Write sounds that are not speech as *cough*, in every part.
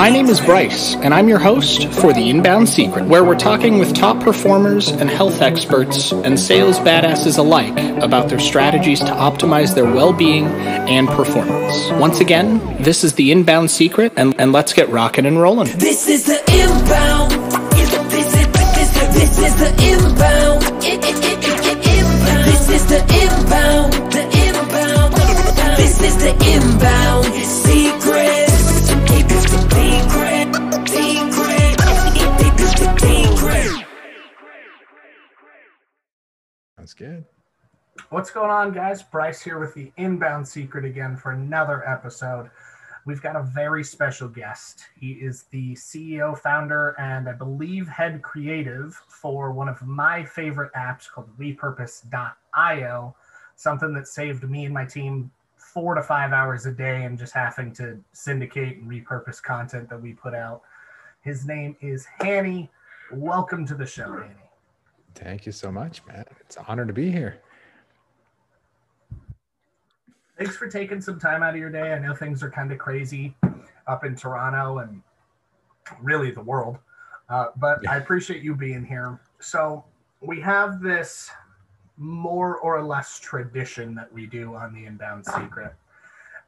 My name is Bryce, and I'm your host for The Inbound Secret, where we're talking with top performers and health experts and sales badasses alike about their strategies to optimize their well being and performance. Once again, this is The Inbound Secret, and, and let's get rocking and rolling. This is the inbound. This is, the inbound. Inbound. This is the inbound. The inbound. This is the inbound good. What's going on, guys? Bryce here with the Inbound Secret again for another episode. We've got a very special guest. He is the CEO, founder, and I believe head creative for one of my favorite apps called Repurpose.io, something that saved me and my team four to five hours a day and just having to syndicate and repurpose content that we put out. His name is Hani. Welcome to the show, Hani. Thank you so much, man. It's an honor to be here. thanks for taking some time out of your day. I know things are kind of crazy up in Toronto and really the world, uh, but I appreciate you being here. So we have this more or less tradition that we do on the Inbound Secret.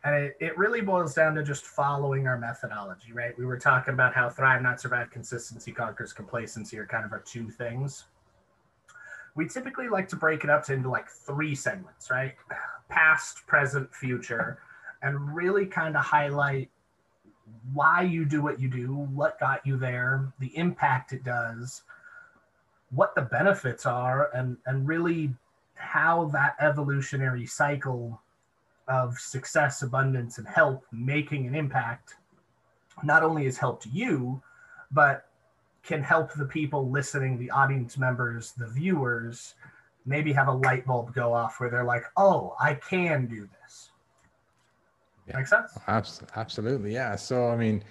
And it, it really boils down to just following our methodology, right? We were talking about how thrive, not survive, consistency conquers complacency are kind of our two things. We typically like to break it up into like three segments, right? past, present, future, and really kind of highlight why you do what you do, what got you there, the impact it does, what the benefits are, and and really how that evolutionary cycle of success, abundance, and help making an impact not only has helped you, but can help the people listening, the audience members, the viewers, maybe have a light bulb go off where they're like, "Oh, I can do this." Yeah. Make sense? Absolutely, yeah. So, I mean,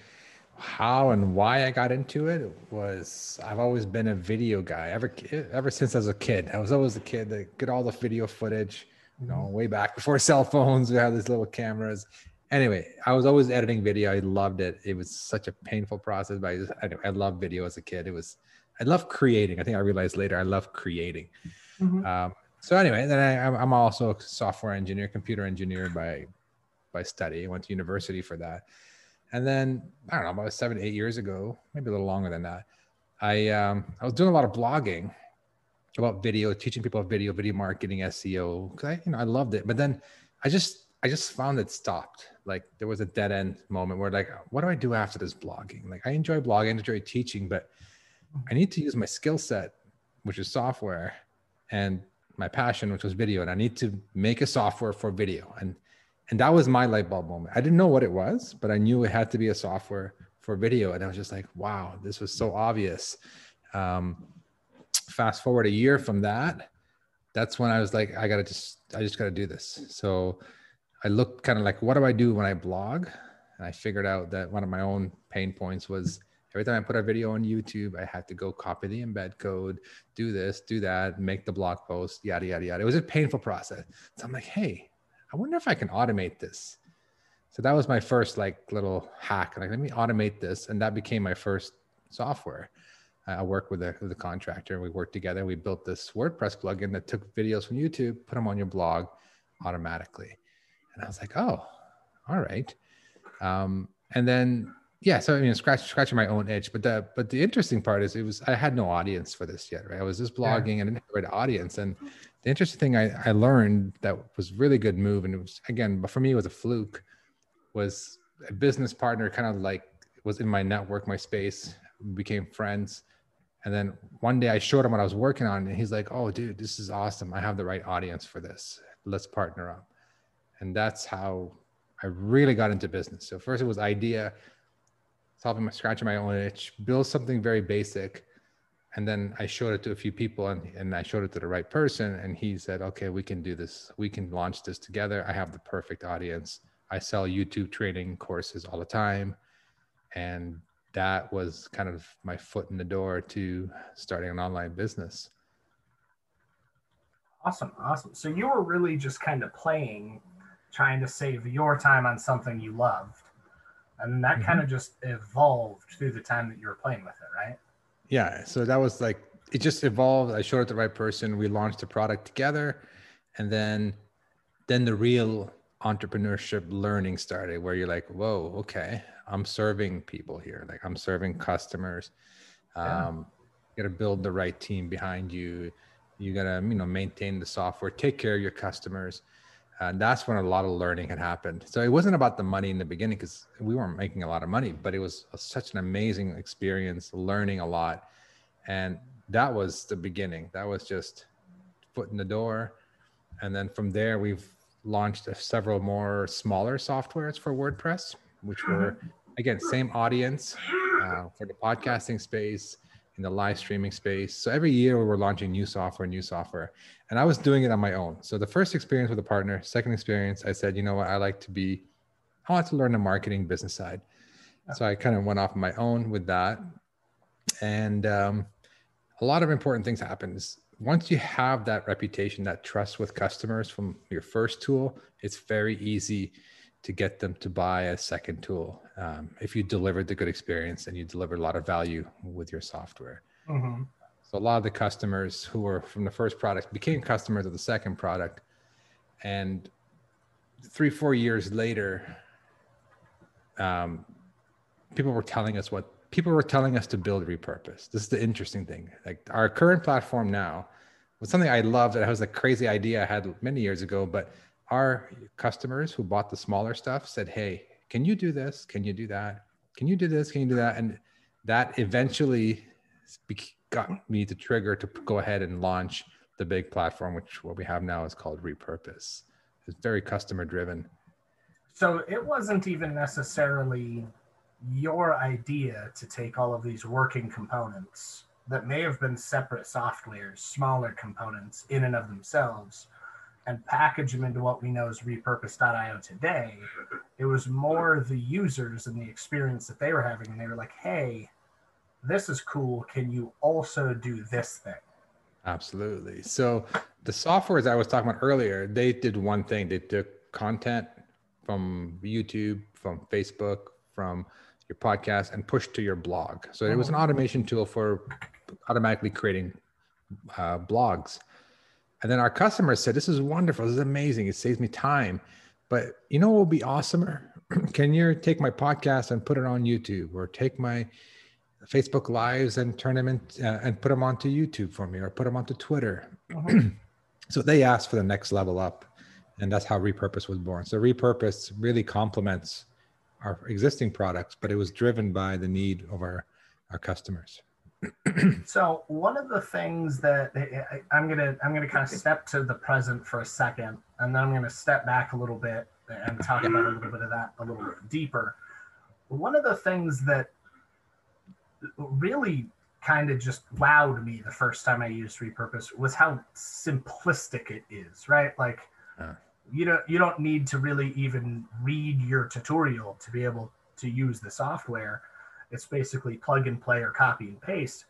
how and why I got into it was I've always been a video guy ever ever since I was a kid. I was always a kid that get all the video footage, you know, mm-hmm. way back before *laughs* cell phones. We had these little cameras. Anyway, I was always editing video. I loved it. It was such a painful process, but I, just, I, I loved video as a kid. It was I love creating. I think I realized later I love creating. Mhm. Um, so anyway, then I, I'm- I'm also a software engineer, computer engineer by by study. I went to university for that, and then I don't know about seven, eight years ago, maybe a little longer than that. I um, I was doing a lot of blogging about video, teaching people video, video marketing, SEO. Cause I you know I loved it, but then I just I just found it stopped. Like there was a dead end moment where like, what do I do after this blogging? Like I enjoy blogging, I enjoy teaching, but I need to use my skill set, which is software, and my passion, which was video, and I need to make a software for video. And and that was my light bulb moment. I didn't know what it was, but I knew it had to be a software for video. And I was just like, wow, this was so obvious. Um, fast forward a year from that, that's when I was like, I gotta just, I just gotta do this. So I looked kind of like, what do I do when I blog? And I figured out that one of my own pain points was every time I put a video on YouTube, I had to go copy the embed code, do this, do that, make the blog post, yada, yada, yada. It was a painful process. So I'm like, hey, I wonder if I can automate this. So that was my first like little hack. Like, let me automate this. And that became my first software. I worked with a, with a contractor. We worked together. We built this WordPress plugin that took videos from YouTube, put them on your blog automatically. And I was like, oh, all right. Um, and then yeah, so I mean, scratch scratching my own itch. But the but the interesting part is, it was I had no audience for this yet, right? I was just Yeah. blogging and I didn't have a great audience. And the interesting thing I, I learned that was really good move, and it was again, but for me, it was a fluke. Was a business partner kind of like was in my network, my space, we became friends. And then one day I showed him what I was working on, and he's like, "Oh, dude, this is awesome! I have the right audience for this. Let's partner up." And that's how I really got into business. So first it was idea, solving my scratching my own itch, build something very basic. And then I showed it to a few people and, and I showed it to the right person. And he said, okay, we can do this. We can launch this together. I have the perfect audience. I sell YouTube training courses all the time. And that was kind of my foot in the door to starting an online business. Awesome, awesome. So you were really just kind of playing, trying to save your time on something you loved. And that Mhm. kind of just evolved through the time that you were playing with it, right? Yeah. So that was like it just evolved. I showed it to the right person. We launched the product together, and then then the real entrepreneurship learning started, where you're like, whoa, okay, I'm serving people here. Like I'm serving customers. Yeah. Um, you got to build the right team behind you. You got to you know maintain the software, take care of your customers. And that's when a lot of learning had happened. So it wasn't about the money in the beginning because we weren't making a lot of money, but it was such an amazing experience, learning a lot. And that was the beginning. That was just foot in the door. And then from there, we've launched several more smaller softwares for WordPress, which were, again, same audience uh, for the podcasting space, in the live streaming space. So every year we were launching new software, new software. And I was doing it on my own. So the first experience with a partner, second experience, I said, you know what, I like to be, I want to learn the marketing business side. So I kind of went off on my own with that. And um, a lot of important things happen. is Once you have that reputation, that trust with customers from your first tool, it's very easy to get them to buy a second tool um, if you delivered the good experience and you delivered a lot of value with your software. Mm-hmm. So a lot of the customers who were from the first product became customers of the second product, and three four years later, um, people were telling us what people were telling us to build repurpose. This is the interesting thing. Like our current platform now was something I loved. That was a crazy idea I had many years ago, but our customers who bought the smaller stuff said, "Hey, can you do this? Can you do that? Can you do this? Can you do that?" And that eventually got me to trigger to go ahead and launch the big platform, which what we have now is called Repurpose. It's very customer driven. So it wasn't even necessarily your idea to take all of these working components that may have been separate softwares, smaller components in and of themselves, and package them into what we know as repurpose.io today. It was more the users and the experience that they were having, and they were like, hey, this is cool. Can you also do this thing? Absolutely. So the softwares I was talking about earlier, they did one thing. They took content from YouTube, from Facebook, from your podcast, and pushed to your blog. So it was an automation tool for automatically creating uh, blogs. And then our customers said, "This is wonderful. This is amazing. It saves me time." But you know what would be awesomer? *clears throat* Can you take my podcast and put it on YouTube, or take my Facebook lives and turn them in uh, and put them onto YouTube for me, or put them onto Twitter? *clears throat* so they asked for the next level up, and that's how Repurpose was born. So Repurpose really complements our existing products, but it was driven by the need of our our customers. *clears throat* So one of the things that eh, eh, I- I'm gonna I'm gonna kind of step to the present for a second, and then I'm gonna step back a little bit and talk about a little bit of that a little bit deeper. One of the things that really kind of just wowed me the first time I used repurpose was how simplistic it is, right? Like Yeah. you don't you don't need to really even read your tutorial to be able to use the software. It's basically plug and play or copy and paste.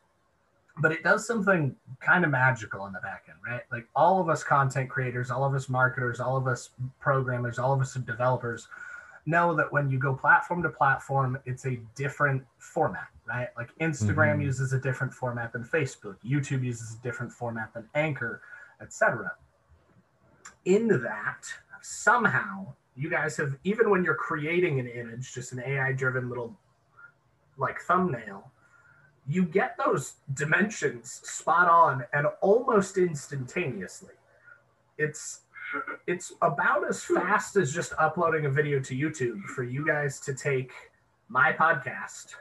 But it does something kind of magical on the back end, right? Like all of us content creators, all of us marketers, all of us programmers, all of us developers know that when you go platform to platform, it's a different format, right? Like Instagram Mhm. uses a different format than Facebook, YouTube uses a different format than Anchor, etc. In that, somehow you guys have even when you're creating an image, just an AI driven little like thumbnail, you get those dimensions spot on and almost instantaneously. It's it's about as fast as just uploading a video to YouTube for you guys to take my podcast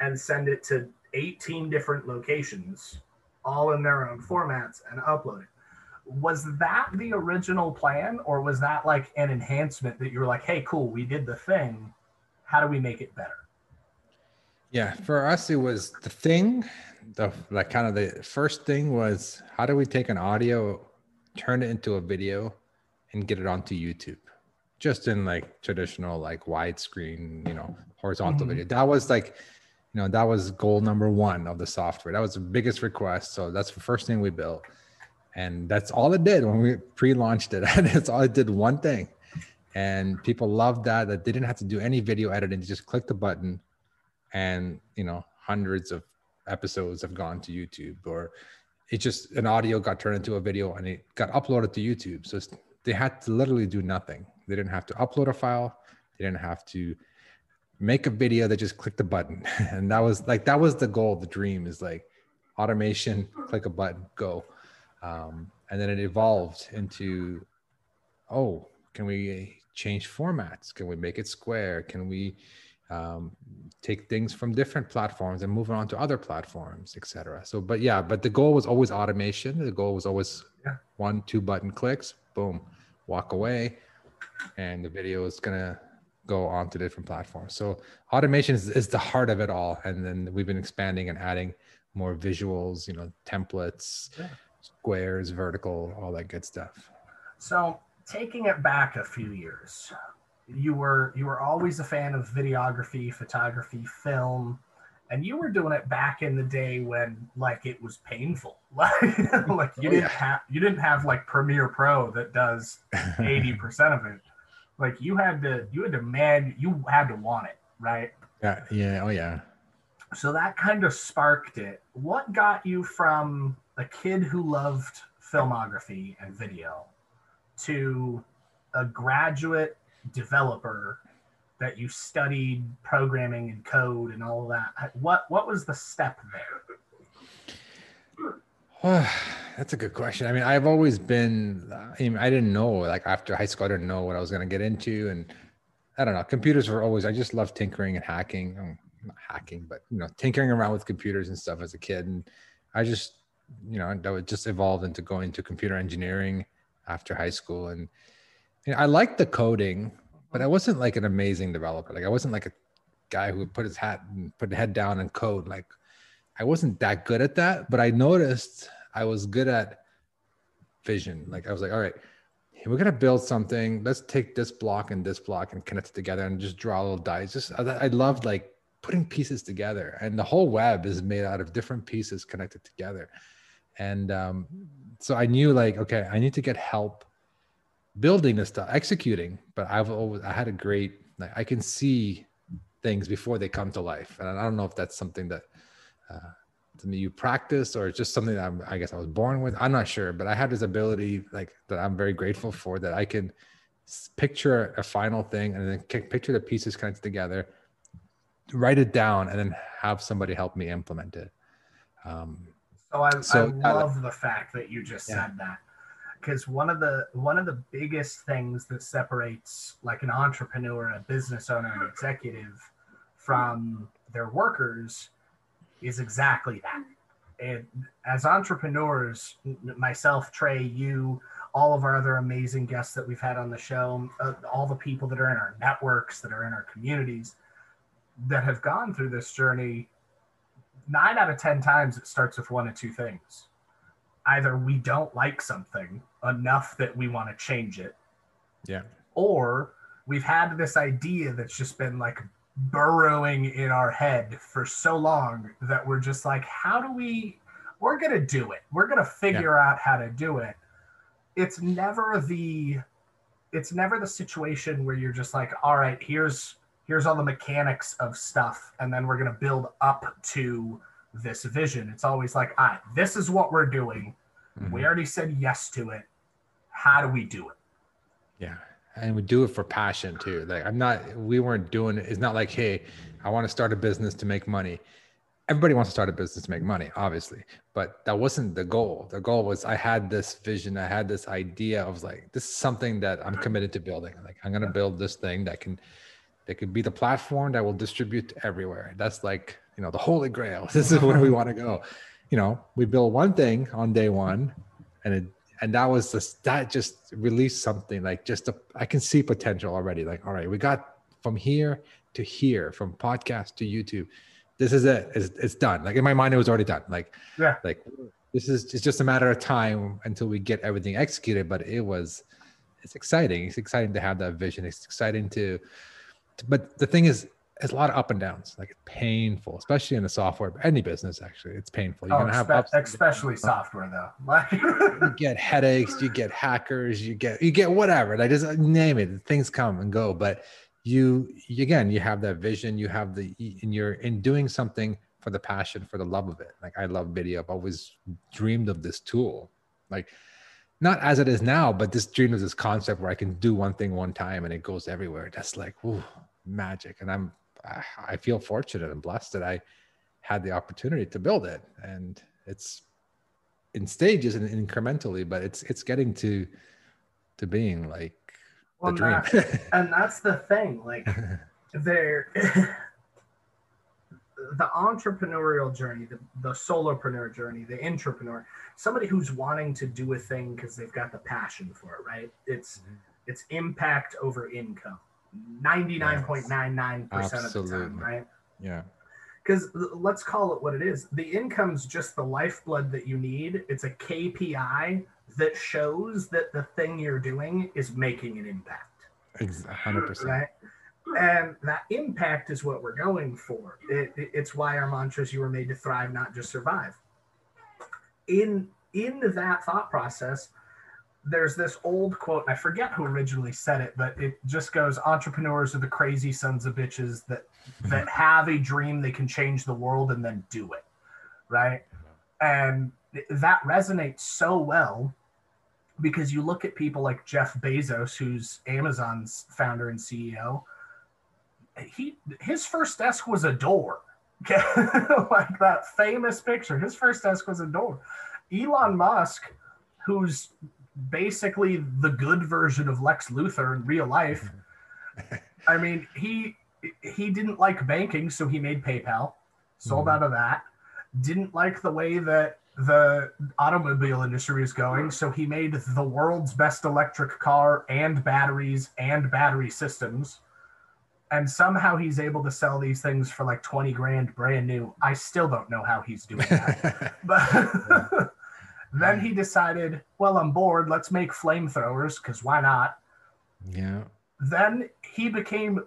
and send it to 18 different locations, all in their own formats, and upload it. Was that the original plan, or was that like an enhancement that you were like, hey, cool, we did the thing. How do we make it better? Yeah, for us, it was the thing. The like kind of the first thing was how do we take an audio, turn it into a video, and get it onto YouTube, just in like traditional like widescreen, you know, horizontal Mhm. video. That was like, you know, that was goal number one of the software. That was the biggest request. So that's the first thing we built, and that's all it did when we pre-launched it. *laughs* And it's all it did one thing, and people loved that that they didn't have to do any video editing. They just click the button, and you know hundreds of episodes have gone to YouTube, or it just an audio got turned into a video and it got uploaded to YouTube. So they had to literally do nothing. They didn't have to upload a file. They didn't have to make a video. They just clicked the button, *laughs* and that was like that was the goal. The dream is like automation. Click a button, go. Um, and then it evolved into, oh, can we change formats? Can we make it square? Can we um, take things from different platforms and move it on to other platforms, etc. So, but yeah, but the goal was always automation. The goal was always Yeah. one, two button clicks, boom, walk away, and the video is gonna go on to different platforms. So automation is, is the heart of it all. And then we've been expanding and adding more visuals, you know, templates, Yeah. squares, vertical, all that good stuff. So taking it back a few years, you were you were always a fan of videography, photography, film, and you were doing it back in the day when like it was painful. *laughs* Like, oh, like you Oh, didn't yeah. have you didn't have like Premiere Pro that does eighty *laughs* percent of it. Like you had to you had to man you had to want it, right? yeah, yeah, oh yeah. So that kind of sparked it. What got you from a kid who loved filmography and video to a graduate developer that you studied programming and code and all of that? What what was the step there? *sighs* That's a good question. I mean, I've always been, I mean, I didn't know, like after high school, I didn't know what I was going to get into. And I don't know, computers were always, I just loved tinkering and hacking. um, Not hacking, but, you know, tinkering around with computers and stuff as a kid. And I just, you know, that would just evolve into going to computer engineering after high school. And I liked the coding, but I wasn't like an amazing developer. Like I wasn't like a guy who would put his hat and put the head down and code. Like I wasn't that good at that, but I noticed I was good at vision. Like I was like, all right, we're gonna build something. Let's take this block and this block and connect it together and just draw little dice. Just I, I loved like putting pieces together, and the whole web is made out of different pieces connected together. And um, so I knew like, okay, I need to get help building this stuff, executing. But I've always I had a great like I can see things before they come to life, and I don't know if that's something that uh, something you practice or it's just something that I'm, I guess I was born with. I'm not sure, but I have this ability like that I'm very grateful for that I can picture a final thing and then picture the pieces connected together, write it down, and then have somebody help me implement it. Um, So I, So, I love the fact that you just Yeah. said that because one of the one of the biggest things that separates like an entrepreneur, a business owner, an executive from their workers is exactly that. And as entrepreneurs, myself, Trey, you, all of our other amazing guests that we've had on the show, uh, all the people that are in our networks, that are in our communities, that have gone through this journey nine out of 10 times it starts with one of two things. Either we don't like something enough that we want to change it, yeah, or we've had this idea that's just been like burrowing in our head for so long that we're just like, how do we, we're going to do it. We're going to figure out how to do it. It's never the, it's never the situation where you're just like, all right, here's, here's all the mechanics of stuff. And then we're going to build up to this vision. It's always like, all right, this is what we're doing. Mhm. We already said yes to it. How do we do it? yeah. And we do it for passion too. Like I'm not, we weren't doing it. It's not like, hey, I want to start a business to make money. Everybody wants to start a business to make money, obviously, but that wasn't the goal. The goal was I had this vision, I had this idea of like, this is something that I'm committed to building. Like I'm gonna build this thing that can that could be the platform that will distribute everywhere. That's like, you know, the holy grail. *laughs* This is where we *laughs* want to go. You know, we build one thing on day one and it and that was just that just released something like just a, I can see potential already. Like, all right, we got from here to here, from podcast to YouTube. This is it. It's, it's done. Like in my mind, it was already done. Like, Yeah. like this is it's just a matter of time until we get everything executed. But it was, it's exciting. It's exciting to have that vision. It's exciting to, to- but the thing is, it's a lot of up and downs. Like it's painful, especially in the software, any business actually. It's painful. You're Oh, gonna have ups especially software though. *laughs* Like You get headaches, you get hackers, you get you get whatever. Like just name it. Things come and go, but you, you again, you have that vision. You have the and you're in doing something for the passion, for the love of it. Like I love video. I've always dreamed of this tool, like not as it is now, but this dream of this concept where I can do one thing one time and it goes everywhere. That's like ooh, magic. And I'm I- feel fortunate and blessed that I had the opportunity to build it. And it's in stages and incrementally, but it's it's getting to to being like well, the dream. that- and that's the thing. Like *laughs* there *laughs* the entrepreneurial journey, the, the solopreneur journey, the entrepreneur, somebody who's wanting to do a thing because they've got the passion for it, right? It's Mhm. it's impact over income. 99.99% of the time, right? yeah. because let's call it what it is. The income's just the lifeblood that you need. It's a kpi that shows that the thing you're doing is making an impact. Ex- 100%. right? And that impact is what we're going for. It, it- it's why our mantra is you were made to thrive not just survive. In in that thought process there's this old quote and i forget who originally said it but it just goes entrepreneurs are the crazy sons of bitches that that *laughs* have a dream they can change the world and then do it right? And that resonates so well because you look at people like jeff bezos who's amazon's founder and ceo he his first desk was a door. Okay *laughs* like that famous picture his first desk was a door. Elon musk who's basically the good version of lex luthor in real life. *laughs* I mean he he didn't like banking so he made paypal. Sold Mhm. out of that. Didn't like the way that the automobile industry is going so he made the world's best electric car and batteries and battery systems. And somehow he's able to sell these things for like 20 grand brand new. I still don't know how he's doing that. *laughs* But then he decided well i'm bored let's make flamethrowers because why not yeah. then he became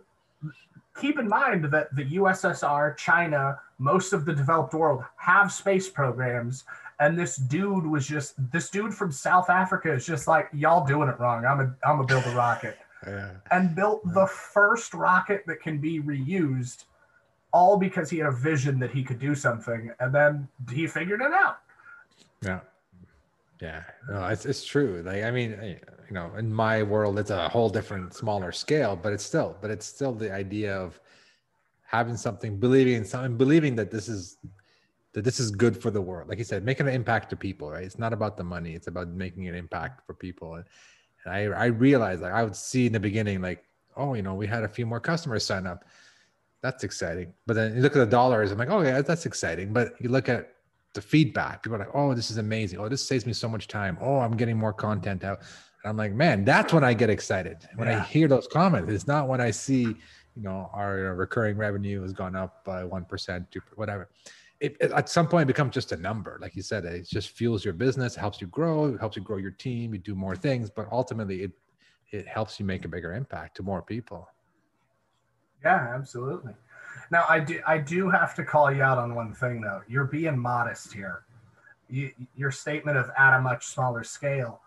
keep in mind that the ussr china most of the developed world have space programs and this dude was just this dude from south africa is just like y'all doing it wrong i'm a i'm gonna build a rocket *laughs* Yeah. and built the first rocket that can be reused all because he had a vision that he could do something and then he figured it out Yeah. Yeah. No, it's, it's true. Like, I mean, you know, in my world, it's a whole different, smaller scale, but it's still, but it's still the idea of having something, believing in something, believing that this is, that this is good for the world. Like you said, making an impact to people, right? It's not about the money. It's about making an impact for people. And, and I, I realized like I would see in the beginning, like, oh, you know, we had a few more customers sign up. That's exciting. But then you look at the dollars, I'm like, oh yeah, that's exciting. But you look at the feedback. People are like, oh, this is amazing. Oh, this saves me so much time. Oh, I'm getting more content out. And I'm like, man, that's when I get excited. When I hear those comments, it's not when I see, you know, our recurring revenue has gone up by 1%, 2 whatever. It, it- at some point it becomes just a number. Like you said, it just fuels your business, helps you grow, helps you grow your team, you do more things, but ultimately it, it helps you make a bigger impact to more people. Yeah, absolutely. Now I do I do have to call you out on one thing though. You're being modest here. You, your statement of at a much smaller scale,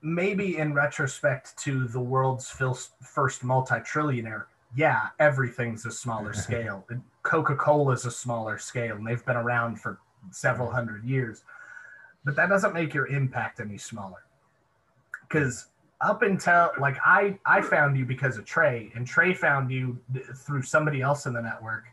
maybe in retrospect to the world's first multi-trillionaire, yeah, everything's a smaller *laughs* scale. Coca-Cola is a smaller scale, and they've been around for several mm-hmm. hundred years. But that doesn't make your impact any smaller. Because up until like I I found you because of Trey, and Trey found you through somebody else in the network,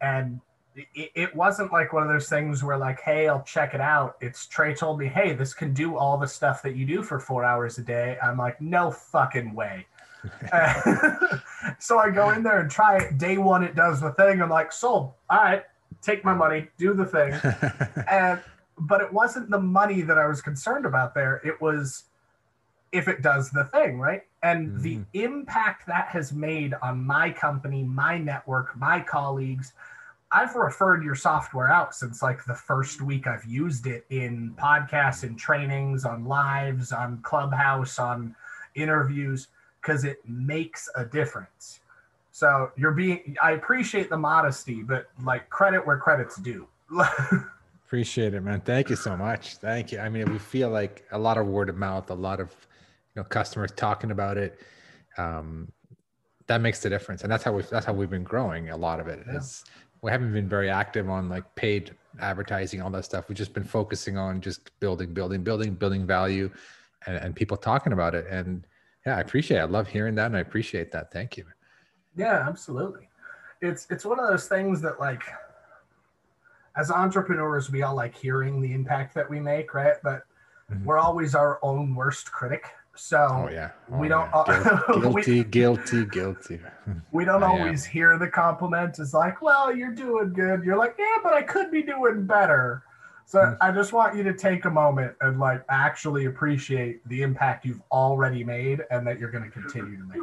and it, it wasn't like one of those things where like, hey, I'll check it out. It's Trey told me, hey, this can do all the stuff that you do for four hours a day. I'm like, no fucking way. *laughs* so I go in there and try it. Day one, it does the thing. I'm like, sold. All right, take my money, do the thing *laughs* and but it wasn't the money that I was concerned about there. It was if it does the thing, right? And the mm-hmm. impact that has made on my company, my network, my colleagues. I've referred your software out since like the first week I've used it in podcasts and trainings, on lives, on Clubhouse, on interviews, because it makes a difference. So you're being. I appreciate the modesty, but like credit where credit's due. *laughs* Appreciate it, man. Thank you so much. Thank you. I mean, we feel like a lot of word of mouth, a lot of know customers talking about it. Um, that makes the difference, and that's how we that's how we've been growing. A lot of it Yeah. is we haven't been very active on like paid advertising, all that stuff. We've just been focusing on just building, building, building, building value, and, and people talking about it. And yeah, I appreciate. it. I love hearing that, and I appreciate that. Thank you. Yeah, absolutely. It's it's one of those things that like as entrepreneurs we all like hearing the impact that we make, right? But Mhm. we're always our own worst critic. So Oh yeah. we Oh, don't- yeah. Guil- *laughs* we- guilty, guilty, guilty. *laughs* we don't I always hear the compliment. It's like, well, you're doing good. You're like, yeah, but I could be doing better. So Mm. I just want you to take a moment and like actually appreciate the impact you've already made and that you're going to continue to make.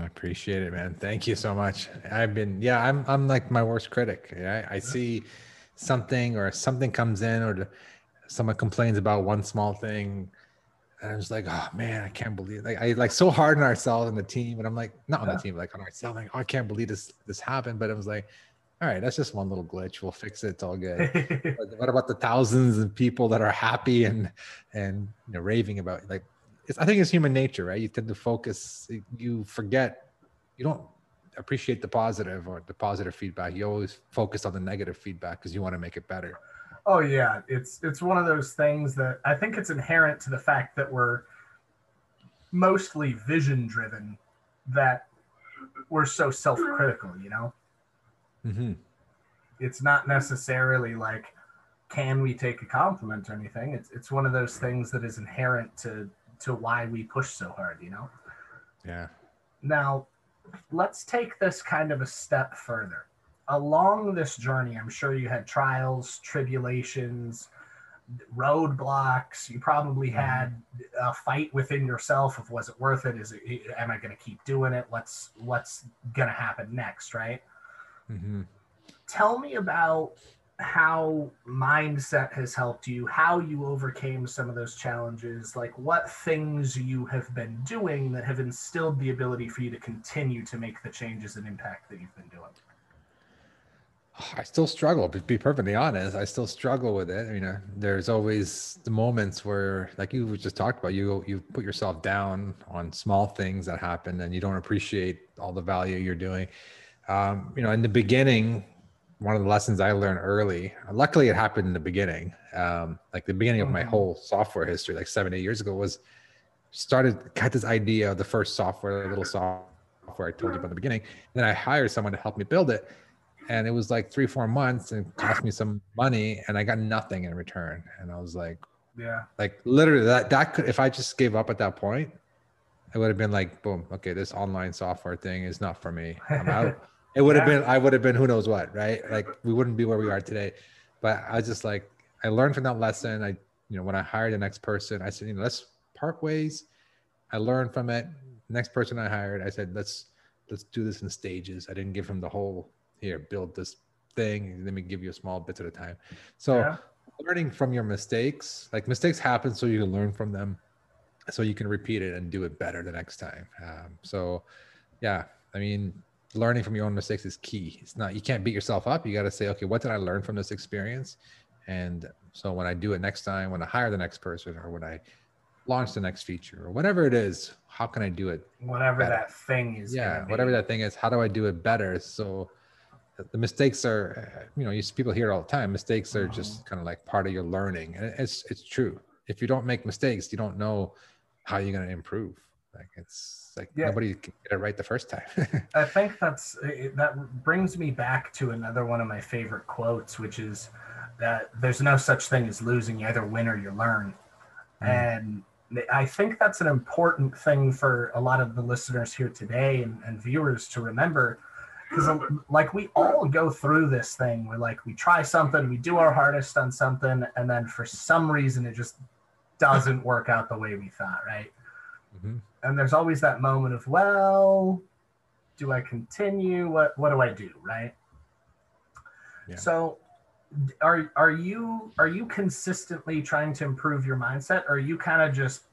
I appreciate it, man. Thank you so much. I've been, yeah, I'm, I'm like my worst critic. Yeah, I see something or something comes in or someone complains about one small thing, and I'm just like, oh man, I can't believe. Like, I like so hard on ourselves and the team, and I'm like, not on Yeah. the team, like on ourselves. Like, oh, I can't believe this this happened. But it was like, all right, that's just one little glitch. We'll fix it. It's all good. *laughs* But what about the thousands of people that are happy and and you know raving about it? like it's, i think it's human nature right you tend to focus you forget you don't appreciate the positive or the positive feedback you always focus on the negative feedback because you want to make it better Oh yeah, it's it's one of those things that I think it's inherent to the fact that we're mostly vision driven that we're so self-critical, you know? mm-hmm. It's not necessarily like can we take a compliment or anything. It's it's one of those things that is inherent to to why we push so hard, you know? yeah Now, let's take this kind of a step further. Along this journey, I'm sure you had trials, tribulations, roadblocks. You probably had a fight within yourself of was it worth it? Is it am I going to keep doing it? What's what's going to happen next, right? mm-hmm. Tell me about how mindset has helped you, how you overcame some of those challenges, like what things you have been doing that have instilled the ability for you to continue to make the changes and impact that you've been doing. I still struggle to be perfectly honest i still struggle with it you know there's always the moments where like you just talked about you you put yourself down on small things that happen and you don't appreciate all the value you're doing um, you know in the beginning one of the lessons i learned early luckily it happened in the beginning um, like the beginning of my Mhm. whole software history like seven eight years ago was started got this idea of the first software the little software i told you about in the beginning and then i hired someone to help me build it and it was like three four months and cost me some money and i got nothing in return. And i was like Yeah. like literally that that could if i just gave up at that point it would have been like boom okay this online software thing is not for me. I'm out. *laughs* It would have Yeah. been i would have been who knows what right? Like we wouldn't be where we are today. But i was just like i learned from that lesson. I you know when i hired the next person i said you know let's part ways. I learned from it. Next person i hired i said let's let's do this in stages. I didn't give him the whole here build this thing let me give you a small bits at a time so Yeah. learning from your mistakes like mistakes happen so you can learn from them so you can repeat it and do it better the next time um, so yeah i mean learning from your own mistakes is key it's not you can't beat yourself up you got to say okay what did i learn from this experience and so when i do it next time when i hire the next person or when i launch the next feature or whatever it is how can i do it Whatever Better. that thing is. yeah whatever that thing is how do i do it better so the- mistakes are uh, you know you see people hear it all the time mistakes are just kind of like part of your learning and it's it's true if you don't make mistakes you don't know how you're going to improve like it's like Yeah. nobody can get it right the first time *laughs* I think that's that brings me back to another one of my favorite quotes, which is that there's no such thing as losing. You either win or you learn. Mhm. And I think that's an important thing for a lot of the listeners here today and, and viewers to remember. Because, like, we all go through this thing where, like, we try something, we do our hardest on something, and then for some reason it just doesn't work out the way we thought, right? Mhm. and there's always that moment of well do i continue what what do i do right Yeah. so are are you are you consistently trying to improve your mindset or are you kind of just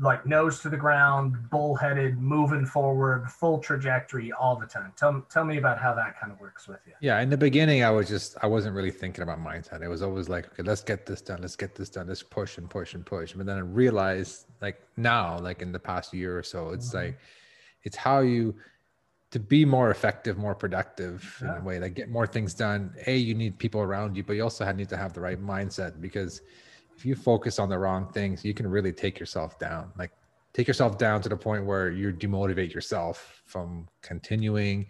like nose to the ground, bullheaded, moving forward, full trajectory all the time. Tell tell me about how that kind of works with you. Yeah, in the beginning, I was just I wasn't really thinking about mindset. It was always like, okay, let's get this done, let's get this done, let's push and push and push. But then I realized, like now, like in the past year or so, it's Mhm. like it's how you to be more effective, more productive in a way, like get more things done. A, you need people around you, but you also need to have the right mindset because if you focus on the wrong things, you can really take yourself down. Like take yourself down to the point where you demotivate yourself from continuing.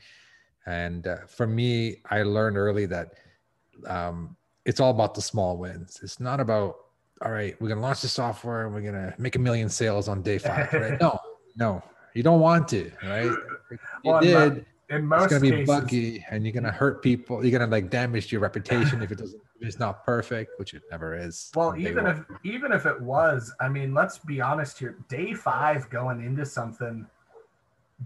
And uh, for me, I learned early that um, it's all about the small wins. It's not about all right, we're gonna launch the software and we're gonna make a million sales on day five. Right? *laughs* no, no, you don't want to, right? You Well, did, In it's gonna be cases, buggy and you're gonna hurt people. You're gonna like damage your reputation if it doesn't it's not perfect, which it never is. well, even one. if even if it was, I mean, let's be honest here. Day five going into something,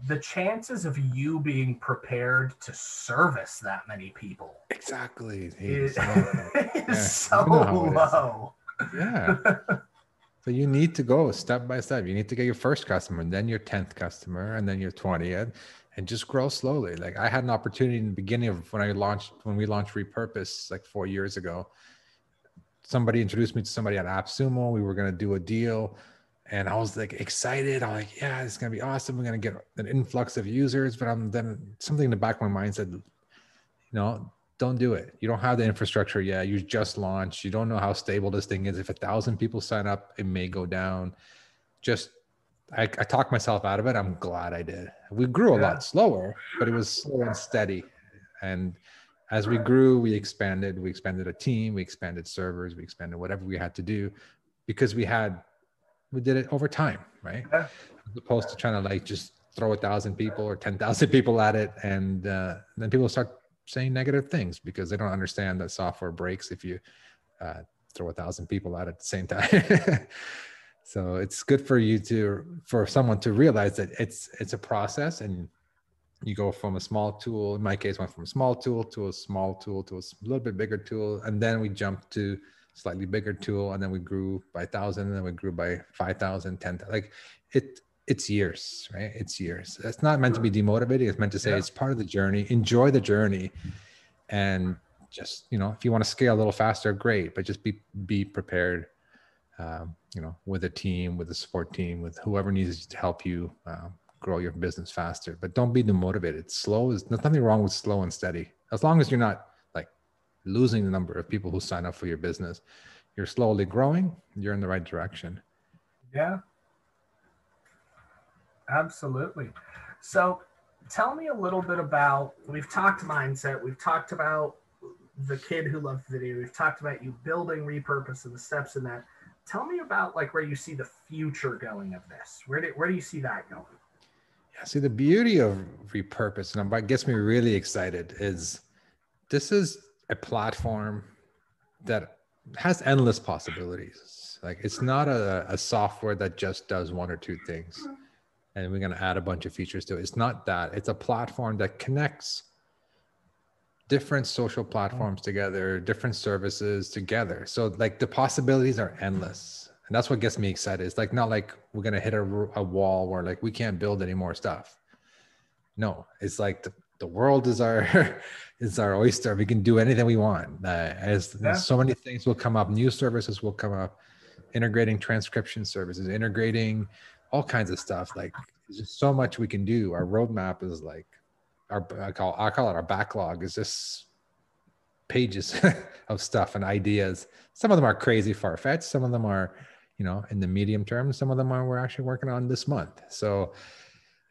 the chances of you being prepared to service that many people exactly is, exactly. *laughs* is Yeah, *laughs* so you know how it is. low. yeah. *laughs* So you need to go step by step. You need to get your first customer, and then your tenth customer, and then your twentieth, and just grow slowly. Like I had an opportunity in the beginning of when I launched when we launched Repurpose like four years ago. Somebody introduced me to somebody at AppSumo. We were gonna do a deal, and I was like excited. I'm like, yeah, it's gonna be awesome. We're gonna get an influx of users. But I'm then something in the back of my mind said, you know, don't do it. You don't have the infrastructure yet. You just launched. You don't know how stable this thing is. If a thousand people sign up, it may go down. Just I, I talked myself out of it. I'm glad I did. We grew a Yeah. lot slower, but it was slow and steady. And as we grew, we expanded. We expanded a team. We expanded servers. We expanded whatever we had to do because we had we did it over time, right? Yeah. As opposed to trying to like just throw a thousand people or ten thousand *laughs* people at it, and uh, then people start saying negative things because they don't understand that software breaks if you uh, throw a thousand people at it at the same time. *laughs* so it's good for you to for someone to realize that it's it's a process and you go from a small tool in my case went from a small tool to a small tool to a little bit bigger tool. And then we jumped to slightly bigger tool and then we grew by 1000 and then we grew by 5000 10,000 like it it's years right? It's years. It's not meant to be demotivating. It's meant to say Yeah. it's part of the journey. Enjoy the journey and just you know if you want to scale a little faster great but just be be prepared um, you know with a team with a support team with whoever needs to help you um, grow your business faster but don't be demotivated slow is there's nothing wrong with slow and steady as long as you're not like losing the number of people who sign up for your business you're slowly growing you're in the right direction Yeah. Absolutely. So tell me a little bit about we've talked mindset, we've talked about the kid who loved video, we've talked about you building repurpose and the steps in that. Tell me about like where you see the future going of this. Where do where do you see that going? Yeah, see the beauty of repurpose and what gets me really excited is this is a platform that has endless possibilities. Like it's not a, a software that just does one or two things and we're going to add a bunch of features to it. It's not that. It's a platform that connects different social platforms together, different services together. So like the possibilities are endless. And that's what gets me excited. It's like not like we're going to hit a, a wall where like we can't build any more stuff. No, it's like the, the world is our *laughs* is our oyster. We can do anything we want. Uh, as Yeah. so many things will come up, new services will come up, integrating transcription services, integrating all kinds of stuff. Like there's just so much we can do. Our roadmap is like our I call I call it our backlog is just pages *laughs* of stuff and ideas. Some of them are crazy far fetched. Some of them are, you know, in the medium term. Some of them are we're actually working on this month. So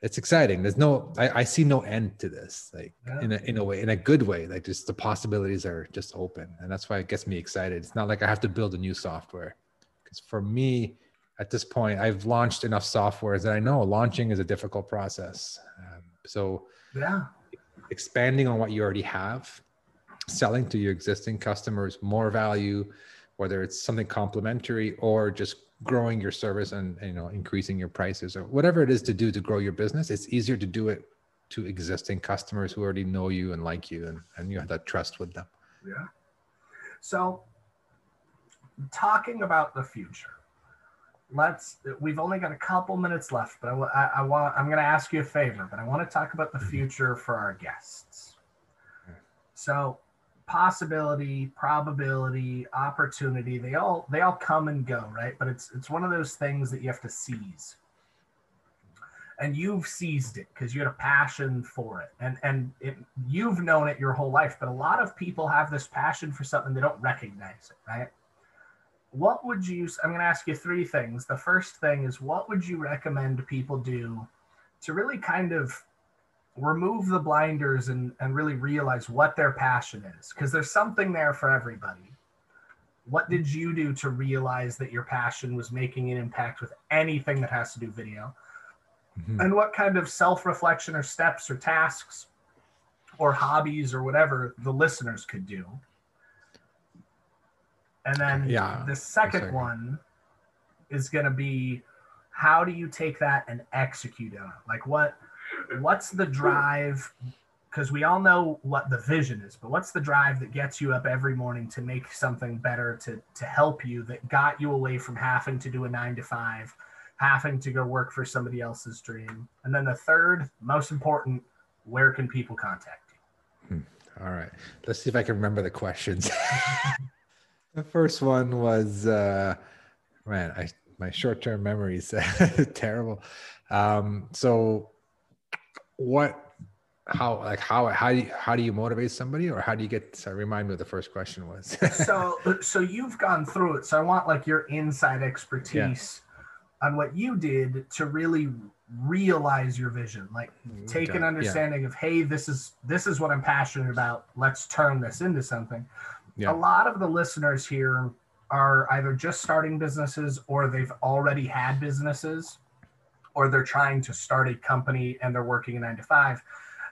it's exciting. There's no I, I see no end to this. Like Yeah. in a in a way, in a good way. Like just the possibilities are just open. And that's why it gets me excited. It's not like I have to build a new software. Because for me, at this point, I've launched enough softwares that I know launching is a difficult process. Um, so Yeah. expanding on what you already have, selling to your existing customers more value, whether it's something complementary or just growing your service and you know increasing your prices or whatever it is to do to grow your business. It's easier to do it to existing customers who already know you and like you and, and you have that trust with them. Yeah. So, talking about the future, let's we've only got a couple minutes left but I, I, I want i'm going to ask you a favor but i want to talk about the mm-hmm. future for our guests. So possibility probability opportunity they all they all come and go right? But it's it's one of those things that you have to seize. And you've seized it because you had a passion for it. And and it, you've known it your whole life but a lot of people have this passion for something they don't recognize it right what would you i'm going to ask you three things. The first thing is what would you recommend people do to really kind of remove the blinders and, and really realize what their passion is? Because there's something there for everybody. What did you do to realize that your passion was making an impact with anything that has to do video? Mhm. and what kind of self-reflection or steps or tasks or hobbies or whatever the listeners could do and then Yeah, the second second. one is going to be how do you take that and execute on it like what what's the drive because we all know what the vision is but what's the drive that gets you up every morning to make something better to to help you that got you away from having to do a 9 to 5 having to go work for somebody else's dream and then the third most important where can people contact you hmm. All right. Let's see if I can remember the questions. *laughs* the first one was uh man, I my short-term memory is *laughs* terrible. Um so what how like how how do you, how do you motivate somebody or how do you get so remind me what the first question was. *laughs* So so you've gone through it. So i want like your inside expertise on what you did to really realize your vision like take Okay, an yeah. understanding of hey this is this is what i'm passionate about. Let's turn this into something Yeah. a lot of the listeners here are either just starting businesses or they've already had businesses or they're trying to start a company and they're working a nine to five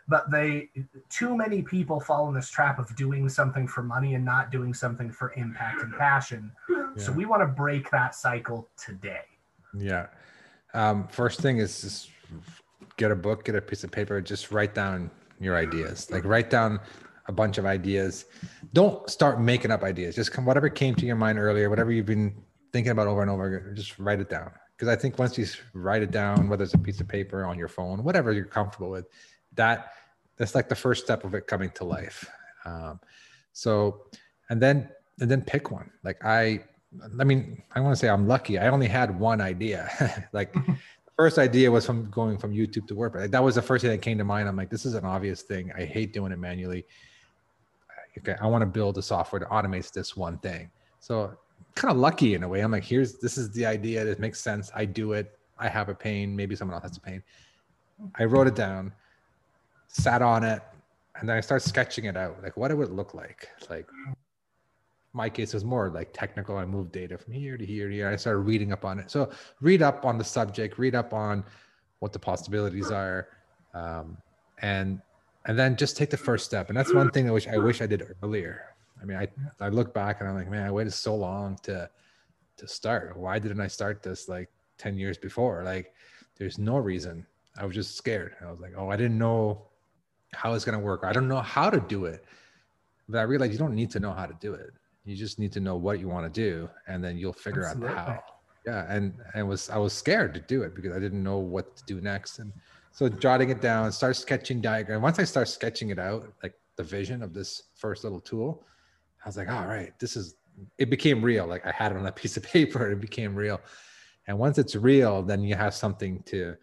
but they too many people fall in this trap of doing something for money and not doing something for impact and passion so we want to break that cycle today Yeah. Um, first thing is just get a book, get a piece of paper, just write down your ideas. Like write down a bunch of ideas. Don't start making up ideas. Just come whatever came to your mind earlier, whatever you've been thinking about over and over again, just write it down. Because I think once you write it down, whether it's a piece of paper on your phone, whatever you're comfortable with, that that's like the first step of it coming to life. Um, so, and then and then pick one. Like I, I mean, I want to say I'm lucky. I only had one idea. *laughs* like the *laughs* first idea was from going from YouTube to WordPress. Like, that was the first thing that came to mind. I'm like, this is an obvious thing. I hate doing it manually. Okay, I want to build a software that automates this one thing. So kind of lucky in a way. I'm like, here's this is the idea. It makes sense. I do it. I have a pain. Maybe someone else has a pain. I wrote it down, sat on it, and then I start sketching it out. Like, what it would look like. Like, my case was more like technical. I moved data from here to here to here. I started reading up on it. So read up on the subject, read up on what the possibilities are, um, and and then just take the first step. And that's one thing that which I wish I did earlier. I mean, I I look back and I'm like, man, I waited so long to to start. Why didn't I start this like ten years before? Like, there's no reason. I was just scared. I was like, oh, I didn't know how it's gonna work. I don't know how to do it. But I realized you don't need to know how to do it. You just need to know what you want to do, and then you'll figure Absolutely. out how. Yeah, and and was I was scared to do it because I didn't know what to do next, and so jotting it down, start sketching diagram. Once I start sketching it out, like the vision of this first little tool, I was like, all right, this is. It became real. Like I had it on a *laughs* piece of paper, it became real, and once it's real, then you have something to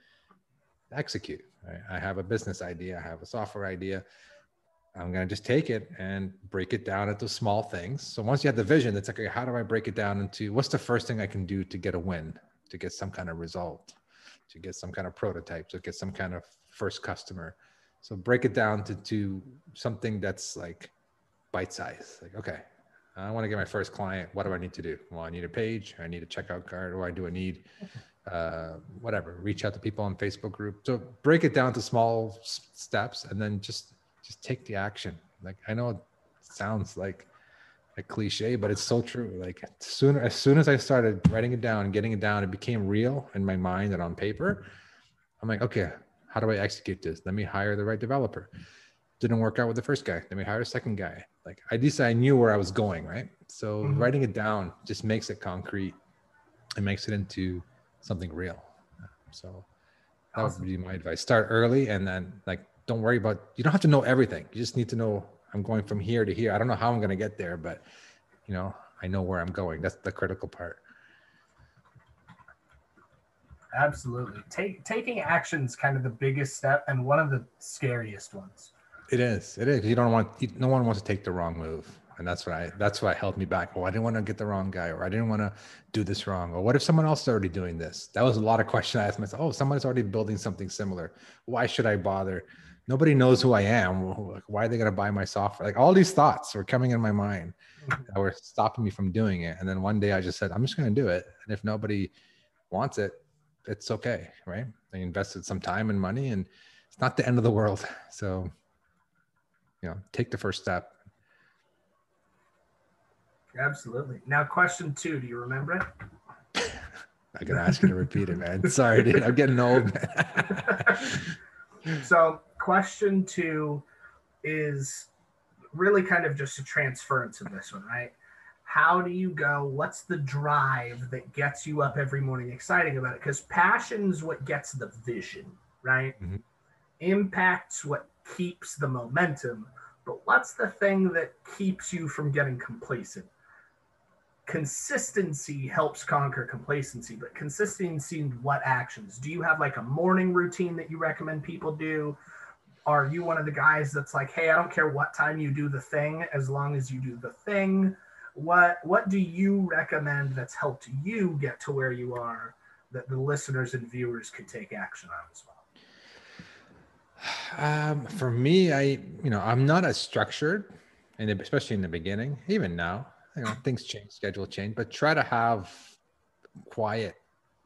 execute. Right? I have a business idea, I have a software idea. I'm gonna just take it and break it down into small things. So once you have the vision, it's like, okay, how do I break it down into what's the first thing I can do to get a win, to get some kind of result, to get some kind of prototype, to get some kind of first customer. So break it down to, to something that's like bite size. Like, okay, I want to get my first client. What do I need to do? Well, I need a page. I need a checkout card. Or I do I need uh, whatever? Reach out to people on Facebook group. So break it down to small steps, and then just just take the action. Like I know it sounds like a cliche, but it's so true. Like sooner as soon as I started writing it down and getting it down, it became real in my mind and on paper. I'm like, okay, how do I execute this? Let me hire the right developer. Didn't work out with the first guy. Let me hire a second guy. Like at least I knew where I was going, right? So Mhm. writing it down just makes it concrete. It makes it into something real. So that would be my advice. Start early and then like don't worry about you don't have to know everything. You just need to know I'm going from here to here. I don't know how I'm going to get there, but you know, I know where I'm going. That's the critical part. Absolutely. Take, taking action is kind of the biggest step and one of the scariest ones. It is. It is. You don't want. No one wants to take the wrong move, and that's what I. That's what held me back. Oh, I didn't want to get the wrong guy, or I didn't want to do this wrong, or what if someone else is already doing this? That was a lot of *laughs* questions I asked myself. Oh, someone's already building something similar. Why should I bother? Nobody knows who I am. Why are they going to buy my software? Like all these thoughts were coming in my mind *laughs* that were stopping me from doing it. And then one day I just said, I'm just going to do it. And if nobody wants it, it's okay, right? I invested some time and money, and it's not the end of the world. *laughs* So you know take the first step absolutely now question two do you remember it *laughs* i can ask you to repeat it man sorry dude i'm getting old so question two is really kind of just a transference of this one right how do you go what's the drive that gets you up every morning exciting about it because passion's what gets the vision right mm-hmm. impact's what keeps the momentum. But what's the thing that keeps you from getting complacent? Consistency helps conquer complacency, but consistency in what actions? Do you have like a morning routine that you recommend people do? Are you one of the guys that's like, hey, I don't care what time you do the thing as long as you do the thing? What what do you recommend that's helped you get to where you are that the listeners and viewers could take action on as well? Um, for me, I you know I'm not as structured, and especially in the beginning, even now, you know things change, schedule change, but try to have quiet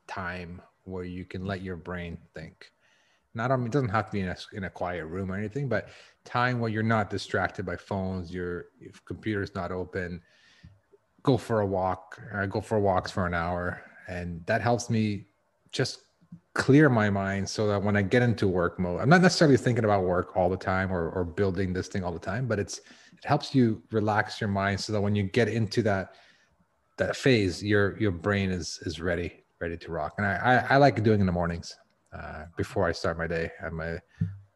time where you can let your brain think. Not it doesn't have to be in a in a quiet room or anything, but time where you're not distracted by phones, your if computer's not open. Go for a walk. I go for walks for an hour, and that helps me just clear my mind so that when I get into work mode, I'm not necessarily thinking about work all the time or, or building this thing all the time, but it's it helps you relax your mind so that when you get into that that phase, your your brain is is ready ready to rock. And I I, I like doing in the mornings uh, before I start my day. I have my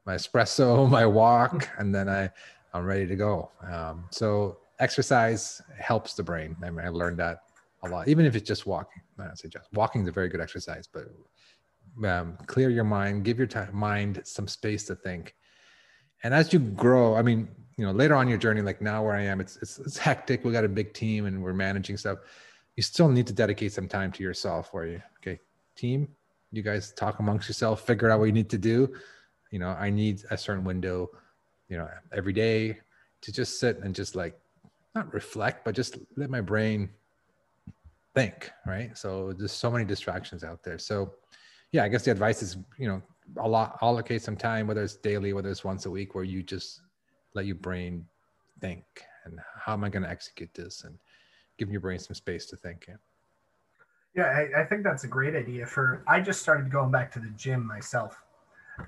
my espresso, *laughs* my walk, and then I I'm ready to go. Um, so exercise helps the brain. I, mean, I learned that a lot, even if it's just walking. I say just walking is a very good exercise, but um, clear your mind, give your t- mind some space to think. And as you grow, I mean, you know, later on your journey, like now where I am, it's, it's, it's hectic. We got a big team and we're managing stuff. You still need to dedicate some time to yourself where you, okay, team, you guys talk amongst yourself, figure out what you need to do. You know, I need a certain window, you know, every day to just sit and just like not reflect, but just let my brain think. Right. So there's so many distractions out there. So yeah, I guess the advice is, you know, a lot allocate some time, whether it's daily, whether it's once a week, where you just let your brain think and how am I going to execute this and give your brain some space to think. Yeah. Yeah, I, I, think that's a great idea. For I just started going back to the gym myself,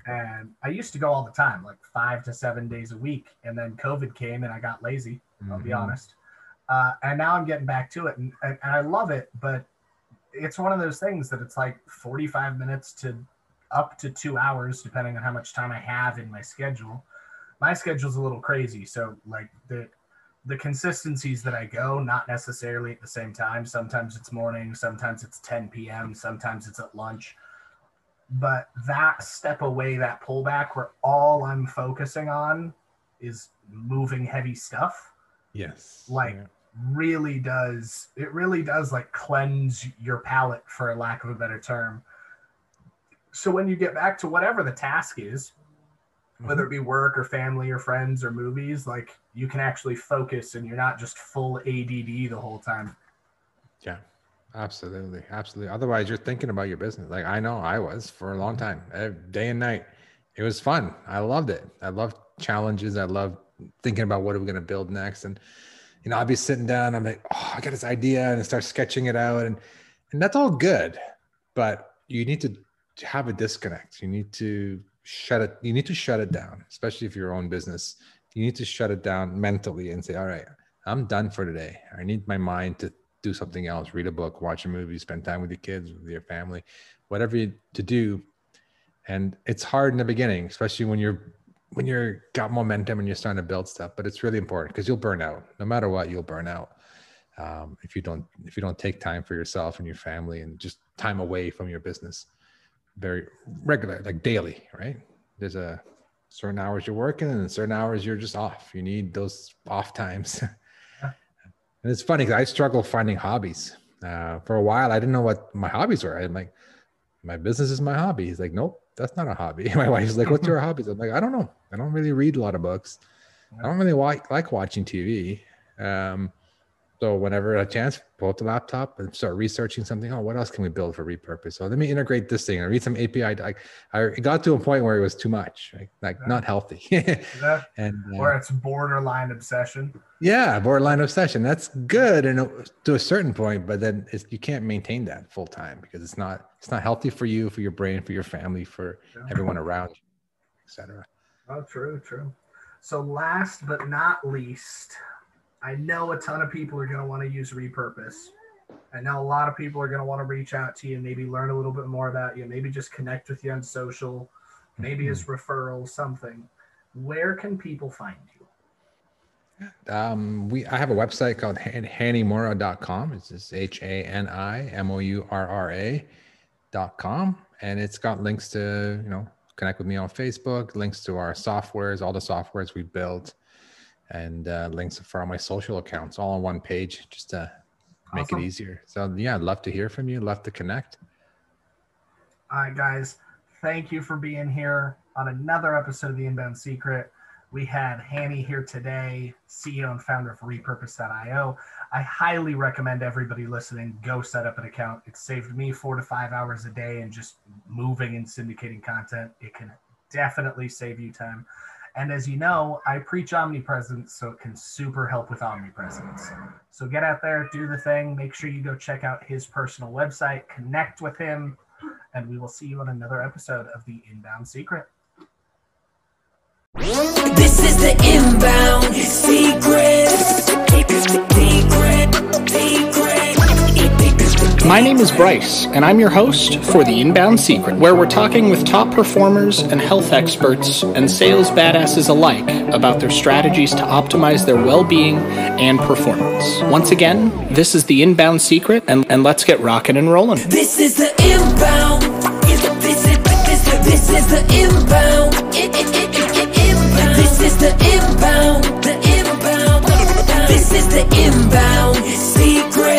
and I used to go all the time, like five to seven days a week. And then COVID came, and I got lazy. I'll mm-hmm. be honest. Uh, and now I'm getting back to it, and, and I love it. But it's one of those things that it's like 45 minutes to up to two hours, depending on how much time I have in my schedule. My schedule's a little crazy. So like the the consistencies that I go, not necessarily at the same time. Sometimes it's morning, sometimes it's 10 p.m., sometimes it's at lunch. But that step away, that pullback where all I'm focusing on is moving heavy stuff. Yes. Like yeah really does it really does like cleanse your palate for lack of a better term so when you get back to whatever the task is mm-hmm. whether it be work or family or friends or movies like you can actually focus and you're not just full add the whole time. Yeah absolutely absolutely. Otherwise you're thinking about your business. Like i know i was for a long time eh, day and night. It was fun. I loved it. I loved challenges. I loved thinking about what are we going to build next. And you know, I'll be sitting down, I'm like, oh, I got this idea, and I start sketching it out, and and that's all good, but you need to have a disconnect. You need to shut it. You need to shut it down, especially if your own business. You need to shut it down mentally and say, all right, I'm done for today. I need my mind to do something else, read a book, watch a movie, spend time with your kids, with your family, whatever you to do. And it's hard in the beginning, especially when you're when you're got momentum and you're starting to build stuff. But it's really important because you'll burn out. No matter what, you'll burn out um, if you don't if you don't take time for yourself and your family and just time away from your business very regular, like daily, right? There's a certain hours you're working and certain hours you're just off. You need those off times. *laughs* And it's funny because I struggle finding hobbies. Uh, for a while, I didn't know what my hobbies were. I'm like, my business is my hobby. He's like, nope, that's not a hobby. *laughs* My wife's like, what's your *laughs* hobbies? I'm like, I don't know. I don't really read a lot of books. I don't really like, like watching TV. Um, so whenever a chance, pull up the laptop and start researching something. Oh, what else can we build for repurpose? So let me integrate this thing and read some API. Like I got to a point where it was too much, right? like yeah. not healthy. *laughs* yeah. And uh, or it's borderline obsession. Yeah, borderline obsession. That's good, and to a certain point, but then you can't maintain that full time because it's not it's not healthy for you, for your brain, for your family, for yeah. everyone around you, etc. Oh, true, true. So last but not least, I know a ton of people are going to want to use repurpose. I know a lot of people are going to want to reach out to you, maybe learn a little bit more about you, maybe just connect with you on social, maybe mm-hmm. as referrals, something. Where can people find you? Um, we I have a website called hanimourra.com. It's just H A N I M O U R R A dot com, and it's got links to you know connect with me on Facebook, links to our softwares, all the softwares we built, and uh, links for all my social accounts all on one page just to make awesome. it easier. So yeah, I'd love to hear from you. Love to connect. All right, guys. Thank you for being here on another episode of the Inbound Secret. We had Hani here today, CEO and founder of Repurpose.io. I highly recommend everybody listening go set up an account. It saved me four to five hours a day and just moving and syndicating content. It can definitely save you time. And as you know, I preach omnipresence, so it can super help with omnipresence. So get out there, do the thing. Make sure you go check out his personal website, connect with him, and we will see you on another episode of The Inbound Secret. This is the Inbound Secret. Secret. Secret. My name is Bryce, and I'm your host for The Inbound Secret, where we're talking with top performers and health experts and sales badasses alike about their strategies to optimize their well being and performance. Once again, this is The Inbound Secret, and, and let's get rocking and rolling. This is The Inbound. This is, this is The Inbound. This is The Inbound. The Inbound. This is The Inbound Secret.